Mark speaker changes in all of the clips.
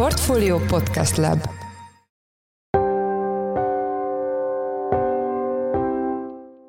Speaker 1: Portfolio Podcast Lab.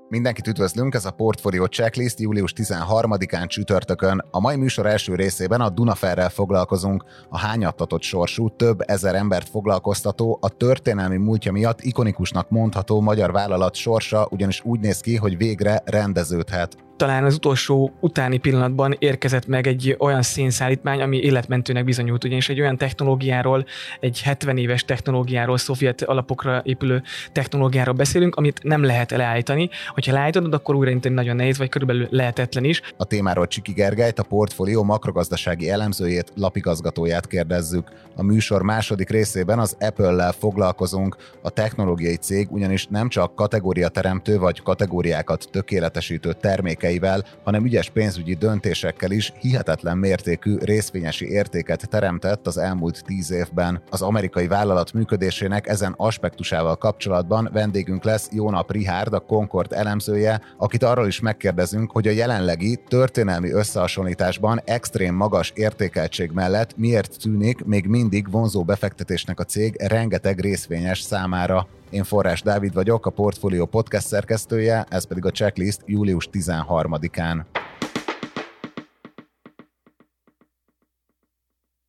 Speaker 2: Mindenkit üdvözlünk, ez a Portfolio Checklist július 13-án csütörtökön. A mai műsor első részében a Dunaferrel foglalkozunk, a hányattatott sorsú, több ezer embert foglalkoztató, a történelmi múltja miatt ikonikusnak mondható magyar vállalat sorsa ugyanis úgy néz ki, hogy végre rendeződhet
Speaker 3: talán az utolsó utáni pillanatban érkezett meg egy olyan szénszállítmány, ami életmentőnek bizonyult, ugyanis egy olyan technológiáról, egy 70 éves technológiáról, szovjet alapokra épülő technológiáról beszélünk, amit nem lehet leállítani. Hogyha leállítod, akkor újraindítani nagyon nehéz, vagy körülbelül lehetetlen is.
Speaker 2: A témáról Csiki Gergelyt, a portfólió makrogazdasági elemzőjét, lapigazgatóját kérdezzük. A műsor második részében az Apple-lel foglalkozunk. A technológiai cég ugyanis nem csak kategóriateremtő vagy kategóriákat tökéletesítő termékei termékeivel, hanem ügyes pénzügyi döntésekkel is hihetetlen mértékű részvényesi értéket teremtett az elmúlt tíz évben. Az amerikai vállalat működésének ezen aspektusával kapcsolatban vendégünk lesz Jónap Rihárd, a Concord elemzője, akit arról is megkérdezünk, hogy a jelenlegi történelmi összehasonlításban extrém magas értékeltség mellett miért tűnik még mindig vonzó befektetésnek a cég rengeteg részvényes számára. Én Forrás Dávid vagyok, a Portfolio podcast szerkesztője, ez pedig a checklist július 13-án.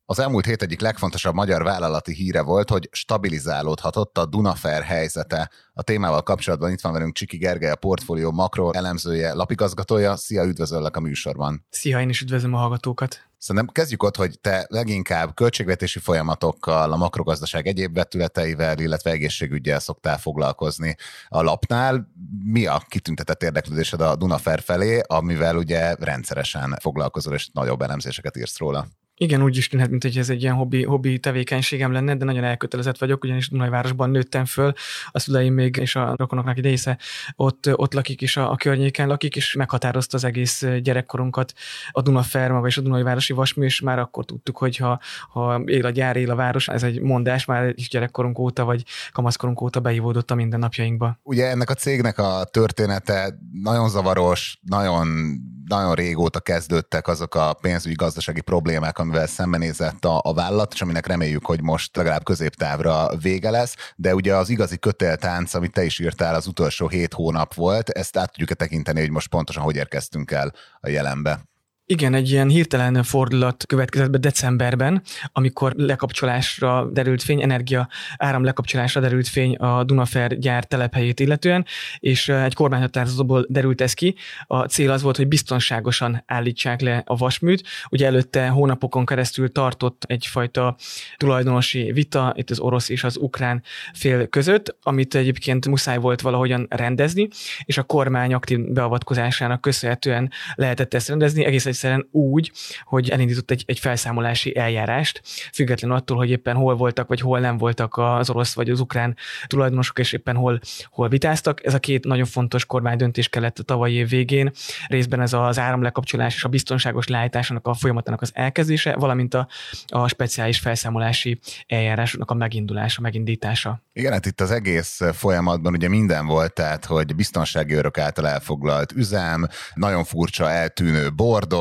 Speaker 2: Az elmúlt hét egyik legfontosabb magyar vállalati híre volt, hogy stabilizálódhatott a Dunafer helyzete. A témával kapcsolatban itt van velünk Csiki Gergely, a portfólió makro elemzője, lapigazgatója. Szia, üdvözöllek a műsorban.
Speaker 3: Szia, én is üdvözlöm a hallgatókat.
Speaker 2: Szerintem kezdjük ott, hogy te leginkább költségvetési folyamatokkal, a makrogazdaság egyéb vetületeivel, illetve egészségügyel szoktál foglalkozni a lapnál. Mi a kitüntetett érdeklődésed a Dunafer felé, amivel ugye rendszeresen foglalkozol, és nagyobb elemzéseket írsz róla?
Speaker 3: Igen, úgy is tűnhet, mint hogy ez egy ilyen hobbi, hobbi tevékenységem lenne, de nagyon elkötelezett vagyok, ugyanis Dunajvárosban nőttem föl, a szüleim még és a rokonoknak egy része ott, ott lakik és a, a környéken lakik, és meghatározta az egész gyerekkorunkat a Dunaferma és a Dunajvárosi Vasmű, és már akkor tudtuk, hogy ha, ha él a gyár, él a város, ez egy mondás már is gyerekkorunk óta, vagy kamaszkorunk óta beívódott a mindennapjainkba.
Speaker 2: Ugye ennek a cégnek a története nagyon zavaros, nagyon nagyon régóta kezdődtek azok a pénzügyi gazdasági problémák, amivel szembenézett a, a vállalat, és aminek reméljük, hogy most legalább középtávra vége lesz, de ugye az igazi kötéltánc, amit te is írtál, az utolsó hét hónap volt, ezt át tudjuk-e tekinteni, hogy most pontosan hogy érkeztünk el a jelenbe?
Speaker 3: Igen, egy ilyen hirtelen fordulat következett be decemberben, amikor lekapcsolásra derült fény, energia áram lekapcsolásra derült fény a Dunafer gyár telephelyét illetően, és egy kormányhatározatból derült ez ki. A cél az volt, hogy biztonságosan állítsák le a vasműt. Ugye előtte hónapokon keresztül tartott egyfajta tulajdonosi vita itt az orosz és az ukrán fél között, amit egyébként muszáj volt valahogyan rendezni, és a kormány aktív beavatkozásának köszönhetően lehetett ezt rendezni, egész egyszerűen úgy, hogy elindított egy, egy felszámolási eljárást, függetlenül attól, hogy éppen hol voltak, vagy hol nem voltak az orosz vagy az ukrán tulajdonosok, és éppen hol, hol vitáztak. Ez a két nagyon fontos kormánydöntés kellett a tavalyi év végén, részben ez az áramlekapcsolás és a biztonságos leállításának a folyamatának az elkezdése, valamint a, a speciális felszámolási eljárásnak a megindulása, megindítása.
Speaker 2: Igen, hát itt az egész folyamatban ugye minden volt, tehát hogy biztonsági örök által elfoglalt üzem, nagyon furcsa eltűnő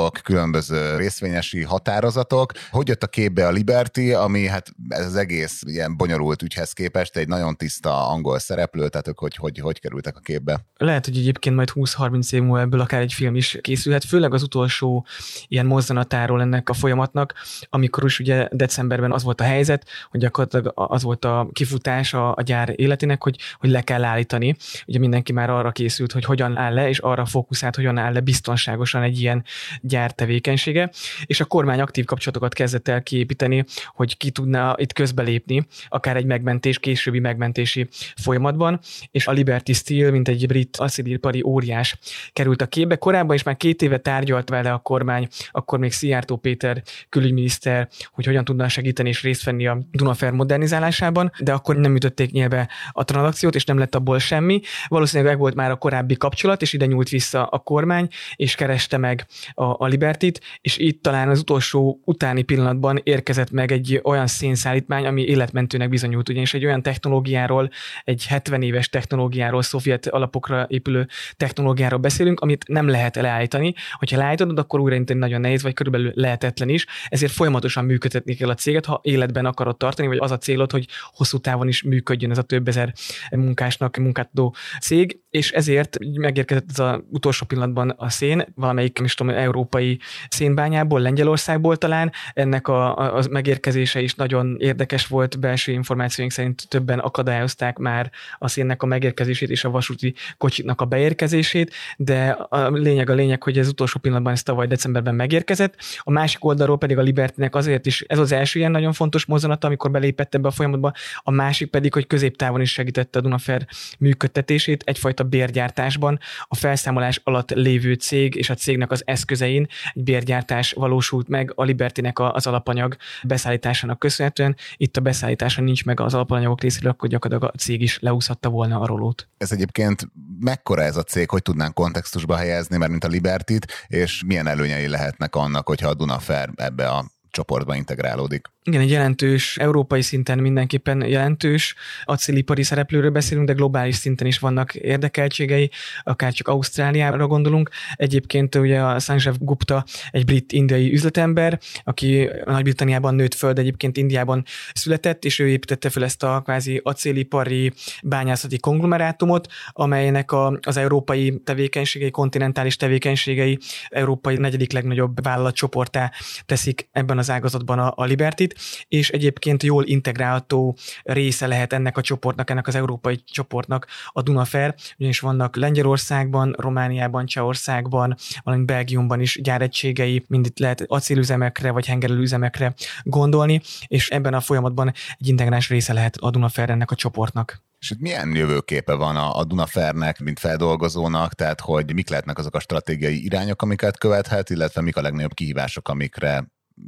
Speaker 2: bordok, különböző részvényesi határozatok. Hogy jött a képbe a Liberty, ami hát ez az egész ilyen bonyolult ügyhez képest egy nagyon tiszta angol szereplő, tehát ők hogy, hogy, hogy kerültek a képbe?
Speaker 3: Lehet, hogy egyébként majd 20-30 év múlva ebből akár egy film is készülhet, főleg az utolsó ilyen mozzanatáról ennek a folyamatnak, amikor is ugye decemberben az volt a helyzet, hogy gyakorlatilag az volt a kifutás a, a gyár életének, hogy, hogy le kell állítani. Ugye mindenki már arra készült, hogy hogyan áll le, és arra fókuszált, hogyan áll le biztonságosan egy ilyen gyár tevékenysége, és a kormány aktív kapcsolatokat kezdett el kiépíteni, hogy ki tudna itt közbelépni, akár egy megmentés, későbbi megmentési folyamatban, és a Liberty Steel, mint egy brit asszidírpari óriás került a képbe. Korábban is már két éve tárgyalt vele a kormány, akkor még Szijjártó Péter külügyminiszter, hogy hogyan tudna segíteni és részt venni a Dunafer modernizálásában, de akkor nem ütötték nyilván a tranakciót, és nem lett abból semmi. Valószínűleg meg volt már a korábbi kapcsolat, és ide nyúlt vissza a kormány, és kereste meg a, a Libertit, és itt talán az utolsó utáni pillanatban érkezett meg egy olyan szénszállítmány, ami életmentőnek bizonyult, ugyanis egy olyan technológiáról, egy 70 éves technológiáról, szovjet alapokra épülő technológiáról beszélünk, amit nem lehet leállítani. Hogyha leállítod, akkor újraindítani nagyon nehéz, vagy körülbelül lehetetlen is, ezért folyamatosan működtetni kell a céget, ha életben akarod tartani, vagy az a célod, hogy hosszú távon is működjön ez a több ezer munkásnak munkátadó cég, és ezért megérkezett az a utolsó pillanatban a szén, valamelyik, nem is tudom, európai szénbányából, Lengyelországból talán. Ennek a, a, a megérkezése is nagyon érdekes volt, belső információink szerint többen akadályozták már a szénnek a megérkezését és a vasúti kocsiknak a beérkezését, de a lényeg a lényeg, hogy ez utolsó pillanatban ez tavaly decemberben megérkezett. A másik oldalról pedig a Libertynek azért is ez az első ilyen nagyon fontos mozzanata, amikor belépett ebbe a folyamatba, a másik pedig, hogy középtávon is segítette a Dunafer működtetését egyfajta bérgyártásban. A felszámolás alatt lévő cég és a cégnek az eszközein egy bérgyártás valósult meg a Libertynek az alapanyag beszállításának köszönhetően. Itt a beszállítása nincs meg az alapanyagok részéről, akkor gyakorlatilag a cég is leúszhatta volna a rolót.
Speaker 2: Ez egyébként mekkora ez a cég, hogy tudnánk kontextusba helyezni, mert mint a Libertit, és milyen előnyei lehetnek annak, hogyha a Dunafer ebbe a csoportba integrálódik.
Speaker 3: Igen, egy jelentős, európai szinten mindenképpen jelentős acélipari szereplőről beszélünk, de globális szinten is vannak érdekeltségei, akár csak Ausztráliára gondolunk. Egyébként ugye a Sanjeev Gupta egy brit-indiai üzletember, aki Nagy-Britanniában nőtt föld, egyébként Indiában született, és ő építette fel ezt a kvázi acélipari bányászati konglomerátumot, amelynek a, az európai tevékenységei, kontinentális tevékenységei európai negyedik legnagyobb vállalatcsoportá teszik ebben az ágazatban a, a Liberty és egyébként jól integrálható része lehet ennek a csoportnak, ennek az európai csoportnak a Dunafer, ugyanis vannak Lengyelországban, Romániában, Csehországban, valamint Belgiumban is gyáregységei, mind itt lehet acélüzemekre vagy hengerelőüzemekre gondolni, és ebben a folyamatban egy integráns része lehet a Dunafer ennek a csoportnak.
Speaker 2: És milyen jövőképe van a, a Dunafernek, mint feldolgozónak, tehát hogy mik lehetnek azok a stratégiai irányok, amiket követhet, illetve mik a legnagyobb kihívások, amikre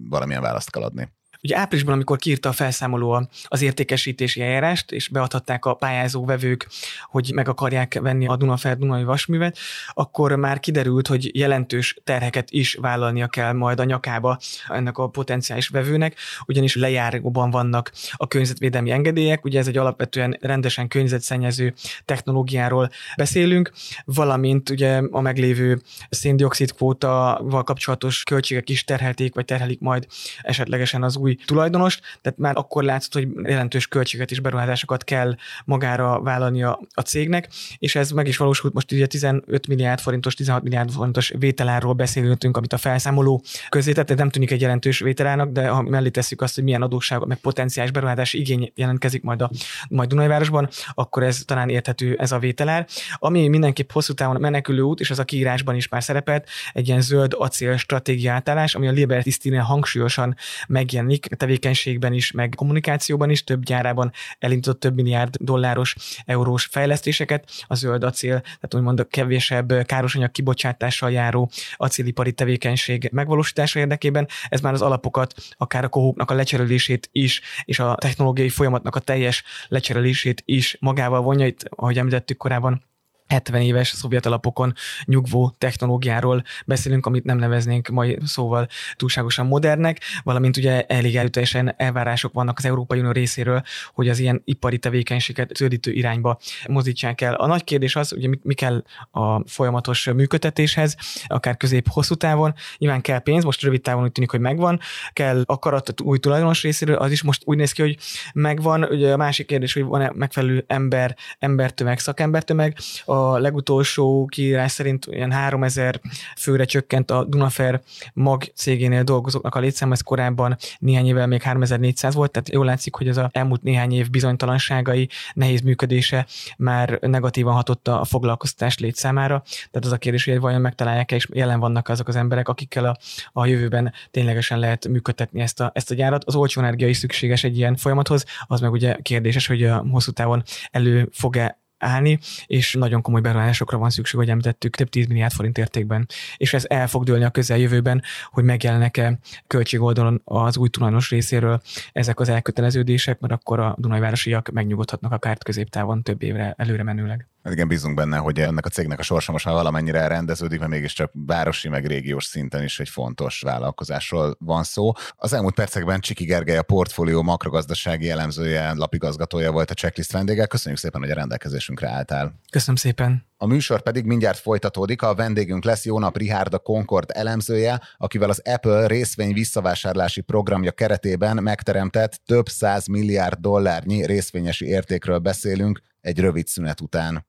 Speaker 2: valamilyen választ kell adni?
Speaker 3: Ugye áprilisban, amikor kiírta a felszámoló az értékesítési eljárást, és beadhatták a pályázó vevők, hogy meg akarják venni a Dunafer Dunai vasművet, akkor már kiderült, hogy jelentős terheket is vállalnia kell majd a nyakába ennek a potenciális vevőnek, ugyanis lejáróban vannak a környezetvédelmi engedélyek, ugye ez egy alapvetően rendesen környezetszennyező technológiáról beszélünk, valamint ugye a meglévő széndiokszid kvótaval kapcsolatos költségek is terhelték, vagy terhelik majd esetlegesen az új tulajdonost, tehát már akkor látszott, hogy jelentős költséget és beruházásokat kell magára vállalnia a cégnek, és ez meg is valósult most ugye 15 milliárd forintos, 16 milliárd forintos vételárról beszélünk, amit a felszámoló közé tett, nem tűnik egy jelentős vételának, de ha mellé tesszük azt, hogy milyen adósság, meg potenciális beruházási igény jelentkezik majd a majd Dunajvárosban, akkor ez talán érthető ez a vételár. Ami mindenképp hosszú távon menekülő út, és az a kiírásban is már szerepelt, egy ilyen zöld acél stratégia átállás, ami a Liberty Steel hangsúlyosan megjelenik, tevékenységben is, meg kommunikációban is, több gyárában elindított több milliárd dolláros, eurós fejlesztéseket, a zöld acél, tehát úgymond a kevésebb károsanyag kibocsátással járó acélipari tevékenység megvalósítása érdekében. Ez már az alapokat, akár a kohóknak a lecserélését is, és a technológiai folyamatnak a teljes lecserélését is magával vonja. Itt, ahogy említettük korábban, 70 éves szovjet alapokon nyugvó technológiáról beszélünk, amit nem neveznénk mai szóval túlságosan modernek, valamint ugye elég előteljesen elvárások vannak az Európai Unió részéről, hogy az ilyen ipari tevékenységet zöldítő irányba mozdítsák el. A nagy kérdés az, ugye mi kell a folyamatos működtetéshez, akár közép-hosszú távon. Nyilván kell pénz, most rövid távon úgy tűnik, hogy megvan, kell akarat új tulajdonos részéről, az is most úgy néz ki, hogy megvan. Ugye a másik kérdés, hogy van-e megfelelő ember, embertömeg, szakembertömeg. A legutolsó kiírás szerint olyan 3000 főre csökkent a Dunafer mag cégénél dolgozóknak a létszám, ez korábban néhány évvel még 3400 volt, tehát jól látszik, hogy ez a elmúlt néhány év bizonytalanságai, nehéz működése már negatívan hatotta a foglalkoztatás létszámára. Tehát az a kérdés, hogy vajon megtalálják-e, és jelen vannak azok az emberek, akikkel a, a jövőben ténylegesen lehet működtetni ezt a, ezt a gyárat. Az olcsó energia is szükséges egy ilyen folyamathoz, az meg ugye kérdéses, hogy a hosszú távon elő fog-e állni, és nagyon komoly beruházásokra van szükség, hogy említettük, több 10 milliárd forint értékben. És ez el fog dőlni a közeljövőben, hogy megjelennek-e költségoldalon az új tulajdonos részéről ezek az elköteleződések, mert akkor a Dunajvárosiak megnyugodhatnak akár középtávon több évre előre menőleg.
Speaker 2: Hát igen, bízunk benne, hogy ennek a cégnek a sorsa most már valamennyire rendeződik, mert mégiscsak városi meg régiós szinten is egy fontos vállalkozásról van szó. Az elmúlt percekben Csiki Gergely a portfólió makrogazdasági elemzője, lapigazgatója volt a checklist vendége. Köszönjük szépen, hogy a rendelkezésünkre álltál.
Speaker 3: Köszönöm szépen.
Speaker 2: A műsor pedig mindjárt folytatódik, a vendégünk lesz Jónap Rihárd, a Concord elemzője, akivel az Apple részvény visszavásárlási programja keretében megteremtett több száz milliárd dollárnyi részvényesi értékről beszélünk egy rövid szünet után.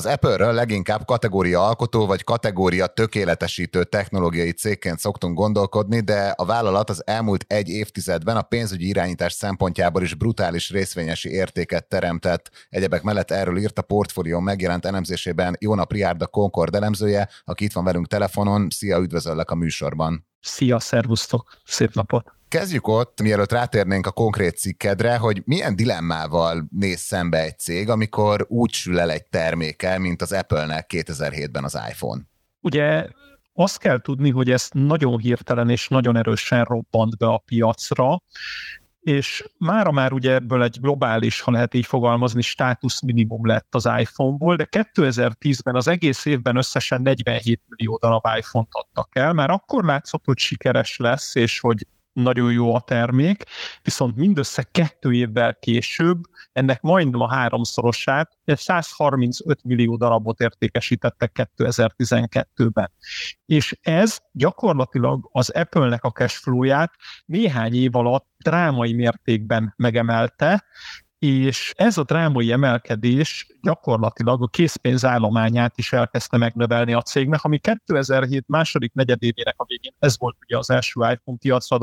Speaker 2: Az Apple-ről leginkább kategória alkotó vagy kategória tökéletesítő technológiai cégként szoktunk gondolkodni, de a vállalat az elmúlt egy évtizedben a pénzügyi irányítás szempontjából is brutális részvényesi értéket teremtett. Egyebek mellett erről írt a portfólió megjelent elemzésében Jónap Riárda Concord elemzője, aki itt van velünk telefonon. Szia, üdvözöllek a műsorban.
Speaker 1: Szia, szervusztok, szép napot!
Speaker 2: Kezdjük ott, mielőtt rátérnénk a konkrét cikkedre, hogy milyen dilemmával néz szembe egy cég, amikor úgy sül el egy terméke, mint az Apple-nek 2007-ben az iPhone.
Speaker 1: Ugye azt kell tudni, hogy ez nagyon hirtelen és nagyon erősen robbant be a piacra, és mára már ugye ebből egy globális, ha lehet így fogalmazni, státusz minimum lett az iPhone-ból, de 2010-ben az egész évben összesen 47 millió darab iPhone-t adtak el, már akkor látszott, hogy sikeres lesz, és hogy nagyon jó a termék, viszont mindössze kettő évvel később ennek majdnem a háromszorosát, 135 millió darabot értékesítettek 2012-ben. És ez gyakorlatilag az Apple-nek a cashflow-ját néhány év alatt drámai mértékben megemelte, és ez a drámai emelkedés gyakorlatilag a készpénzállományát is elkezdte megnövelni a cégnek, ami 2007 második negyedévének a végén, ez volt ugye az első iPhone piacra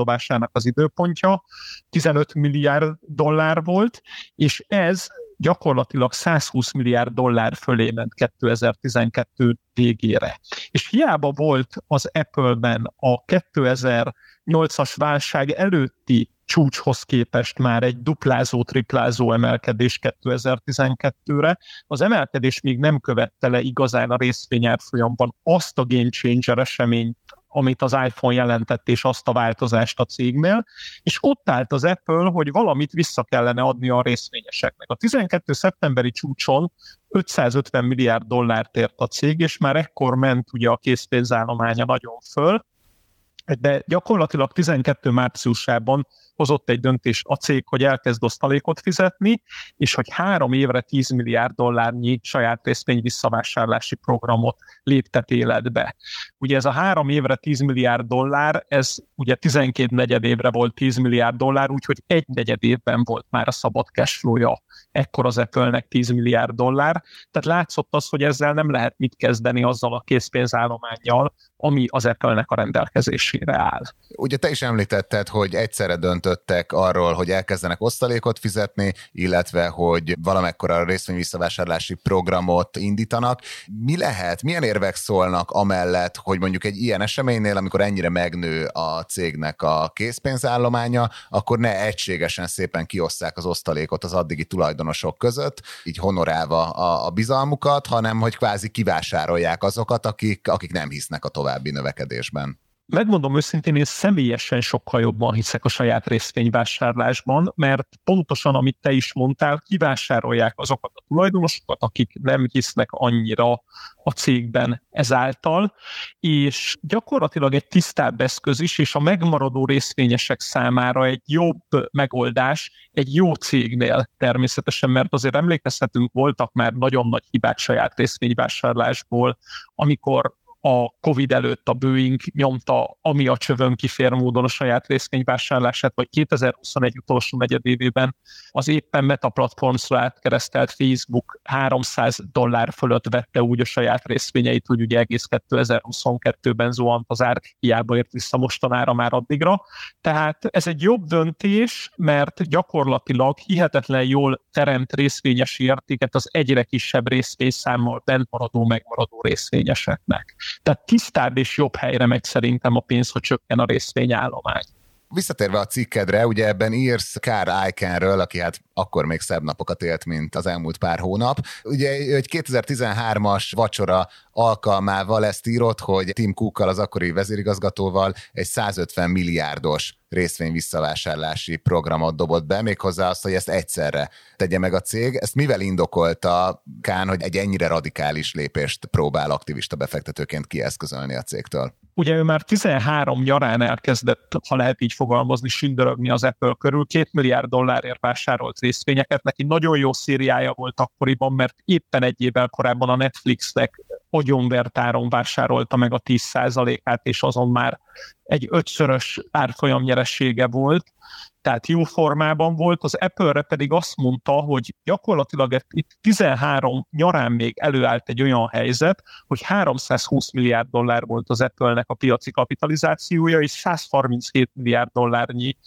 Speaker 1: az időpontja, 15 milliárd dollár volt, és ez gyakorlatilag 120 milliárd dollár fölé ment 2012 végére. És hiába volt az Apple-ben a 2008-as válság előtti csúcshoz képest már egy duplázó, triplázó emelkedés 2012-re. Az emelkedés még nem követte le igazán a részvényárfolyamban azt a game changer eseményt, amit az iPhone jelentett, és azt a változást a cégnél, és ott állt az Apple, hogy valamit vissza kellene adni a részvényeseknek. A 12. szeptemberi csúcson 550 milliárd dollárt ért a cég, és már ekkor ment ugye a készpénzállománya nagyon föl, de gyakorlatilag 12 márciusában hozott egy döntés a cég, hogy elkezd osztalékot fizetni, és hogy három évre 10 milliárd dollárnyi saját részvény visszavásárlási programot léptet életbe. Ugye ez a három évre 10 milliárd dollár, ez ugye 12 negyed évre volt 10 milliárd dollár, úgyhogy egy negyed évben volt már a szabad cashflow-ja ekkor az Apple-nek 10 milliárd dollár. Tehát látszott az, hogy ezzel nem lehet mit kezdeni azzal a készpénzállományjal, ami az Apple-nek a rendelkezésére áll.
Speaker 2: Ugye te is említetted, hogy egyszerre döntöttek arról, hogy elkezdenek osztalékot fizetni, illetve hogy valamekkora részvényvisszavásárlási programot indítanak. Mi lehet, milyen érvek szólnak amellett, hogy mondjuk egy ilyen eseménynél, amikor ennyire megnő a cégnek a készpénzállománya, akkor ne egységesen szépen kiosszák az osztalékot az addigi tulajdonosok között, így honorálva a, a bizalmukat, hanem hogy kvázi kivásárolják azokat, akik, akik nem hisznek a tovább további növekedésben.
Speaker 1: Megmondom őszintén, én személyesen sokkal jobban hiszek a saját részvényvásárlásban, mert pontosan, amit te is mondtál, kivásárolják azokat a tulajdonosokat, akik nem hisznek annyira a cégben ezáltal, és gyakorlatilag egy tisztább eszköz is, és a megmaradó részvényesek számára egy jobb megoldás egy jó cégnél természetesen, mert azért emlékezhetünk, voltak már nagyon nagy hibák saját részvényvásárlásból, amikor a Covid előtt a Boeing nyomta, ami a csövön kifér módon a saját részvényvásárlását, vagy 2021 utolsó negyedévében az éppen Meta Platformsra átkeresztelt Facebook 300 dollár fölött vette úgy a saját részvényeit, hogy ugye egész 2022-ben zuhant az ár, hiába ért vissza mostanára már addigra. Tehát ez egy jobb döntés, mert gyakorlatilag hihetetlen jól teremt részvényesi értéket az egyre kisebb részvényszámmal bent maradó, megmaradó részvényeseknek. Tehát tisztább és jobb helyre megy szerintem a pénz, hogy csökken a részvényállomány.
Speaker 2: Visszatérve a cikkedre, ugye ebben írsz Kár Ikenről, aki hát akkor még szebb napokat élt, mint az elmúlt pár hónap. Ugye egy 2013-as vacsora alkalmával ezt írott, hogy Tim Cookkal, az akkori vezérigazgatóval egy 150 milliárdos részvény visszavásárlási programot dobott be, méghozzá azt, hogy ezt egyszerre tegye meg a cég. Ezt mivel indokolta Kán, hogy egy ennyire radikális lépést próbál aktivista befektetőként kieszközölni a cégtől?
Speaker 1: Ugye ő már 13 nyarán elkezdett, ha lehet így fogalmazni, sündörögni az Apple körül. Két milliárd dollárért vásárolt részvényeket. Neki nagyon jó szériája volt akkoriban, mert éppen egy évvel korábban a Netflixnek agyonvertáron vásárolta meg a 10%-át, és azon már egy ötszörös árfolyam nyeressége volt, tehát jó formában volt, az Apple-re pedig azt mondta, hogy gyakorlatilag itt 13 nyarán még előállt egy olyan helyzet, hogy 320 milliárd dollár volt az Apple-nek a piaci kapitalizációja, és 137 milliárd dollárnyi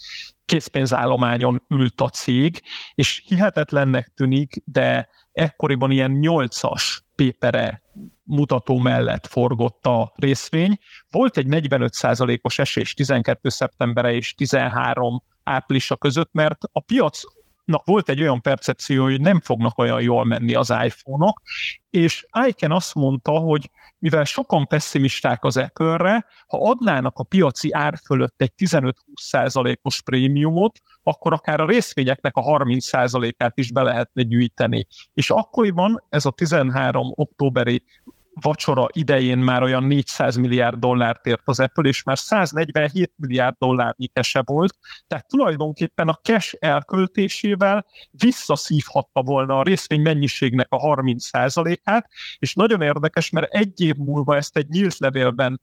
Speaker 1: készpénzállományon ült a cég, és hihetetlennek tűnik, de ekkoriban ilyen 8-as pépere mutató mellett forgott a részvény. Volt egy 45%-os esés 12. szeptembere és 13 áprilisa között, mert a piac volt egy olyan percepció, hogy nem fognak olyan jól menni az iPhone-ok, és Aiken azt mondta, hogy mivel sokan pessimisták az Apple-re, ha adnának a piaci ár fölött egy 15-20%-os prémiumot, akkor akár a részvényeknek a 30%-át is be lehetne gyűjteni. És akkoriban ez a 13 októberi vacsora idején már olyan 400 milliárd dollárt ért az Apple, és már 147 milliárd dollárnyi kese volt, tehát tulajdonképpen a cash elköltésével visszaszívhatta volna a részvény mennyiségnek a 30%-át, és nagyon érdekes, mert egy év múlva ezt egy nyílt levélben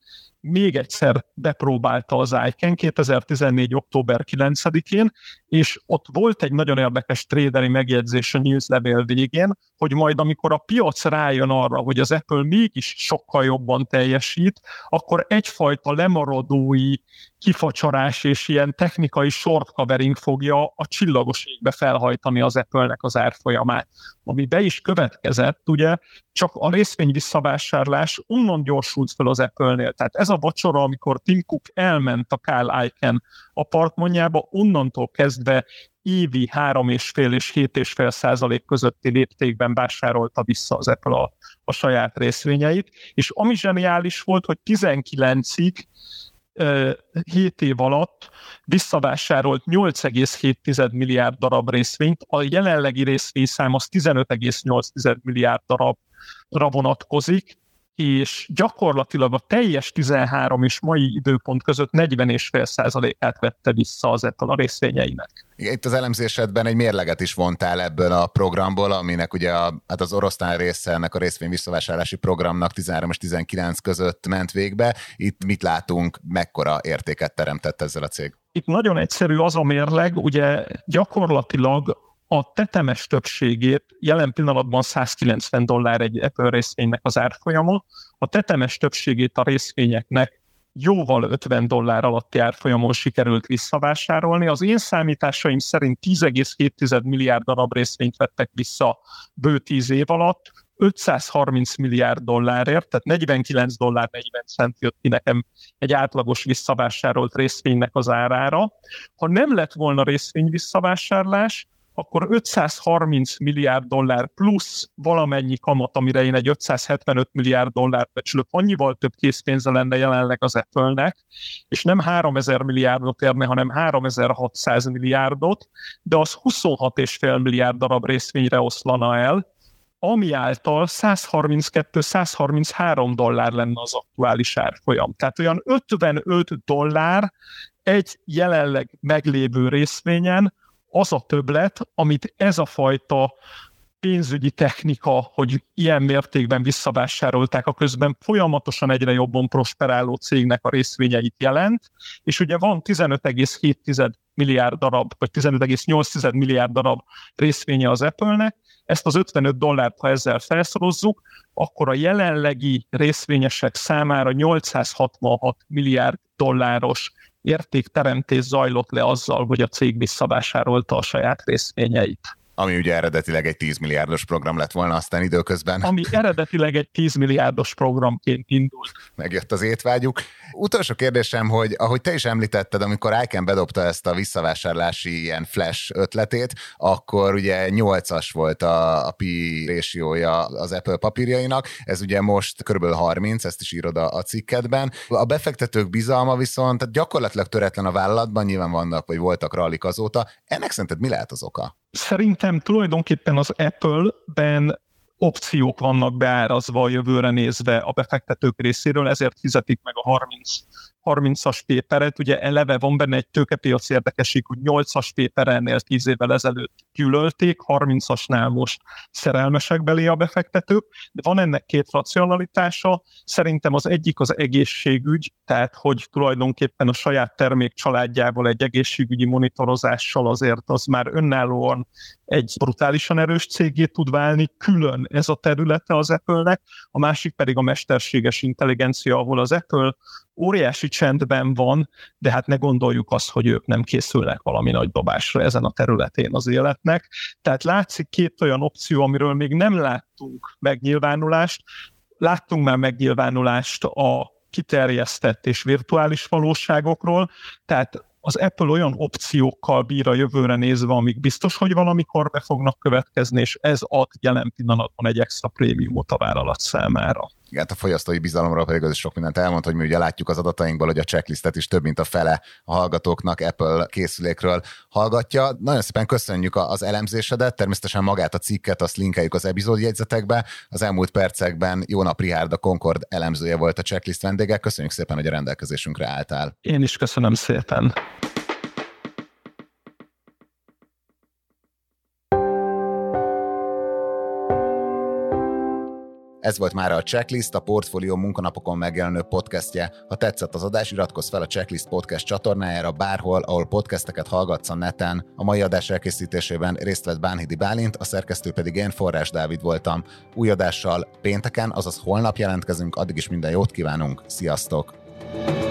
Speaker 1: még egyszer bepróbálta az ICANN 2014. október 9-én, és ott volt egy nagyon érdekes tréderi megjegyzés a levél végén, hogy majd amikor a piac rájön arra, hogy az Apple mégis sokkal jobban teljesít, akkor egyfajta lemaradói kifacsarás és ilyen technikai short covering fogja a csillagos égbe felhajtani az Apple-nek az árfolyamát. Ami be is következett, ugye, csak a részvény visszavásárlás onnan gyorsult fel az Apple-nél. Tehát ez a vacsora, amikor Tim Cook elment a Kyle Icahn apartmanjába, onnantól kezdve évi 3,5 és 7,5 százalék közötti léptékben vásárolta vissza az Apple a, a saját részvényeit, és ami zseniális volt, hogy 19-ig 7 év alatt visszavásárolt 8,7 milliárd darab részvényt, a jelenlegi részvényszám az 15,8 milliárd darabra vonatkozik, és gyakorlatilag a teljes 13 és mai időpont között 40,5%-át vette vissza az Apple a részvényeinek.
Speaker 2: Itt az elemzésedben egy mérleget is vontál ebből a programból, aminek ugye a, hát az oroszlán része ennek a részvény visszavásárlási programnak 13 és 19 között ment végbe. Itt mit látunk, mekkora értéket teremtett ezzel a cég?
Speaker 1: Itt nagyon egyszerű az a mérleg, ugye gyakorlatilag a tetemes többségét jelen pillanatban 190 dollár egy Apple részvénynek az árfolyama, a tetemes többségét a részvényeknek jóval 50 dollár alatti árfolyamon sikerült visszavásárolni. Az én számításaim szerint 10,7 milliárd darab részvényt vettek vissza bő 10 év alatt, 530 milliárd dollárért, tehát 49 dollár 40 cent jött ki nekem egy átlagos visszavásárolt részvénynek az árára. Ha nem lett volna részvény visszavásárlás, akkor 530 milliárd dollár plusz valamennyi kamat, amire én egy 575 milliárd dollárt becsülök, annyival több készpénze lenne jelenleg az Apple-nek, és nem 3000 milliárdot érne, hanem 3600 milliárdot, de az 26,5 milliárd darab részvényre oszlana el, ami által 132-133 dollár lenne az aktuális árfolyam. Tehát olyan 55 dollár egy jelenleg meglévő részvényen, az a többlet, amit ez a fajta pénzügyi technika, hogy ilyen mértékben visszavásárolták a közben folyamatosan egyre jobban prosperáló cégnek a részvényeit jelent, és ugye van 15,7 milliárd darab, vagy 15,8 milliárd darab részvénye az Apple-nek, ezt az 55 dollárt, ha ezzel felszorozzuk, akkor a jelenlegi részvényesek számára 866 milliárd dolláros értékteremtés zajlott le azzal, hogy a cég visszavásárolta a saját részvényeit.
Speaker 2: Ami ugye eredetileg egy 10 milliárdos program lett volna aztán időközben.
Speaker 1: Ami eredetileg egy 10 milliárdos programként indult.
Speaker 2: Megjött az étvágyuk. Utolsó kérdésem, hogy ahogy te is említetted, amikor ICANN bedobta ezt a visszavásárlási ilyen flash ötletét, akkor ugye 8-as volt a, a pi résiója az Apple papírjainak, ez ugye most körülbelül 30, ezt is írod a, a cikkedben. A befektetők bizalma viszont gyakorlatilag töretlen a vállalatban, nyilván vannak, vagy voltak rallik azóta. Ennek szerinted mi lehet az oka?
Speaker 1: Szerintem tulajdonképpen az Apple-ben opciók vannak beárazva a jövőre nézve a befektetők részéről, ezért fizetik meg a 30 30-as péperet, ugye eleve van benne egy tőkepiac érdekesség, hogy 8-as péper ennél 10 évvel ezelőtt gyűlölték, 30-asnál most szerelmesek belé a befektetők, de van ennek két racionalitása, szerintem az egyik az egészségügy, tehát hogy tulajdonképpen a saját termék családjával egy egészségügyi monitorozással azért az már önállóan egy brutálisan erős cégé tud válni, külön ez a területe az Apple-nek, a másik pedig a mesterséges intelligencia, ahol az Apple óriási csendben van, de hát ne gondoljuk azt, hogy ők nem készülnek valami nagy dobásra ezen a területén az életnek. Tehát látszik két olyan opció, amiről még nem láttunk megnyilvánulást. Láttunk már megnyilvánulást a kiterjesztett és virtuális valóságokról, tehát az Apple olyan opciókkal bír a jövőre nézve, amik biztos, hogy valamikor be fognak következni, és ez ad jelen pillanatban egy extra prémiumot a vállalat számára.
Speaker 2: Igen, hát a fogyasztói bizalomról pedig az is sok mindent elmond, hogy mi ugye látjuk az adatainkból, hogy a checklistet is több mint a fele a hallgatóknak Apple készülékről hallgatja. Nagyon szépen köszönjük az elemzésedet, természetesen magát a cikket, azt linkeljük az epizódjegyzetekbe. Az elmúlt percekben Jónap Rihárd, a Concord elemzője volt a checklist vendége. Köszönjük szépen, hogy a rendelkezésünkre álltál.
Speaker 1: Én is köszönöm szépen.
Speaker 2: Ez volt már a Checklist, a Portfolio munkanapokon megjelenő podcastje. Ha tetszett az adás, iratkozz fel a Checklist podcast csatornájára bárhol, ahol podcasteket hallgatsz a neten. A mai adás elkészítésében részt vett Bánhidi Bálint, a szerkesztő pedig én, Forrás Dávid voltam. Új adással pénteken, azaz holnap jelentkezünk, addig is minden jót kívánunk, sziasztok! thank you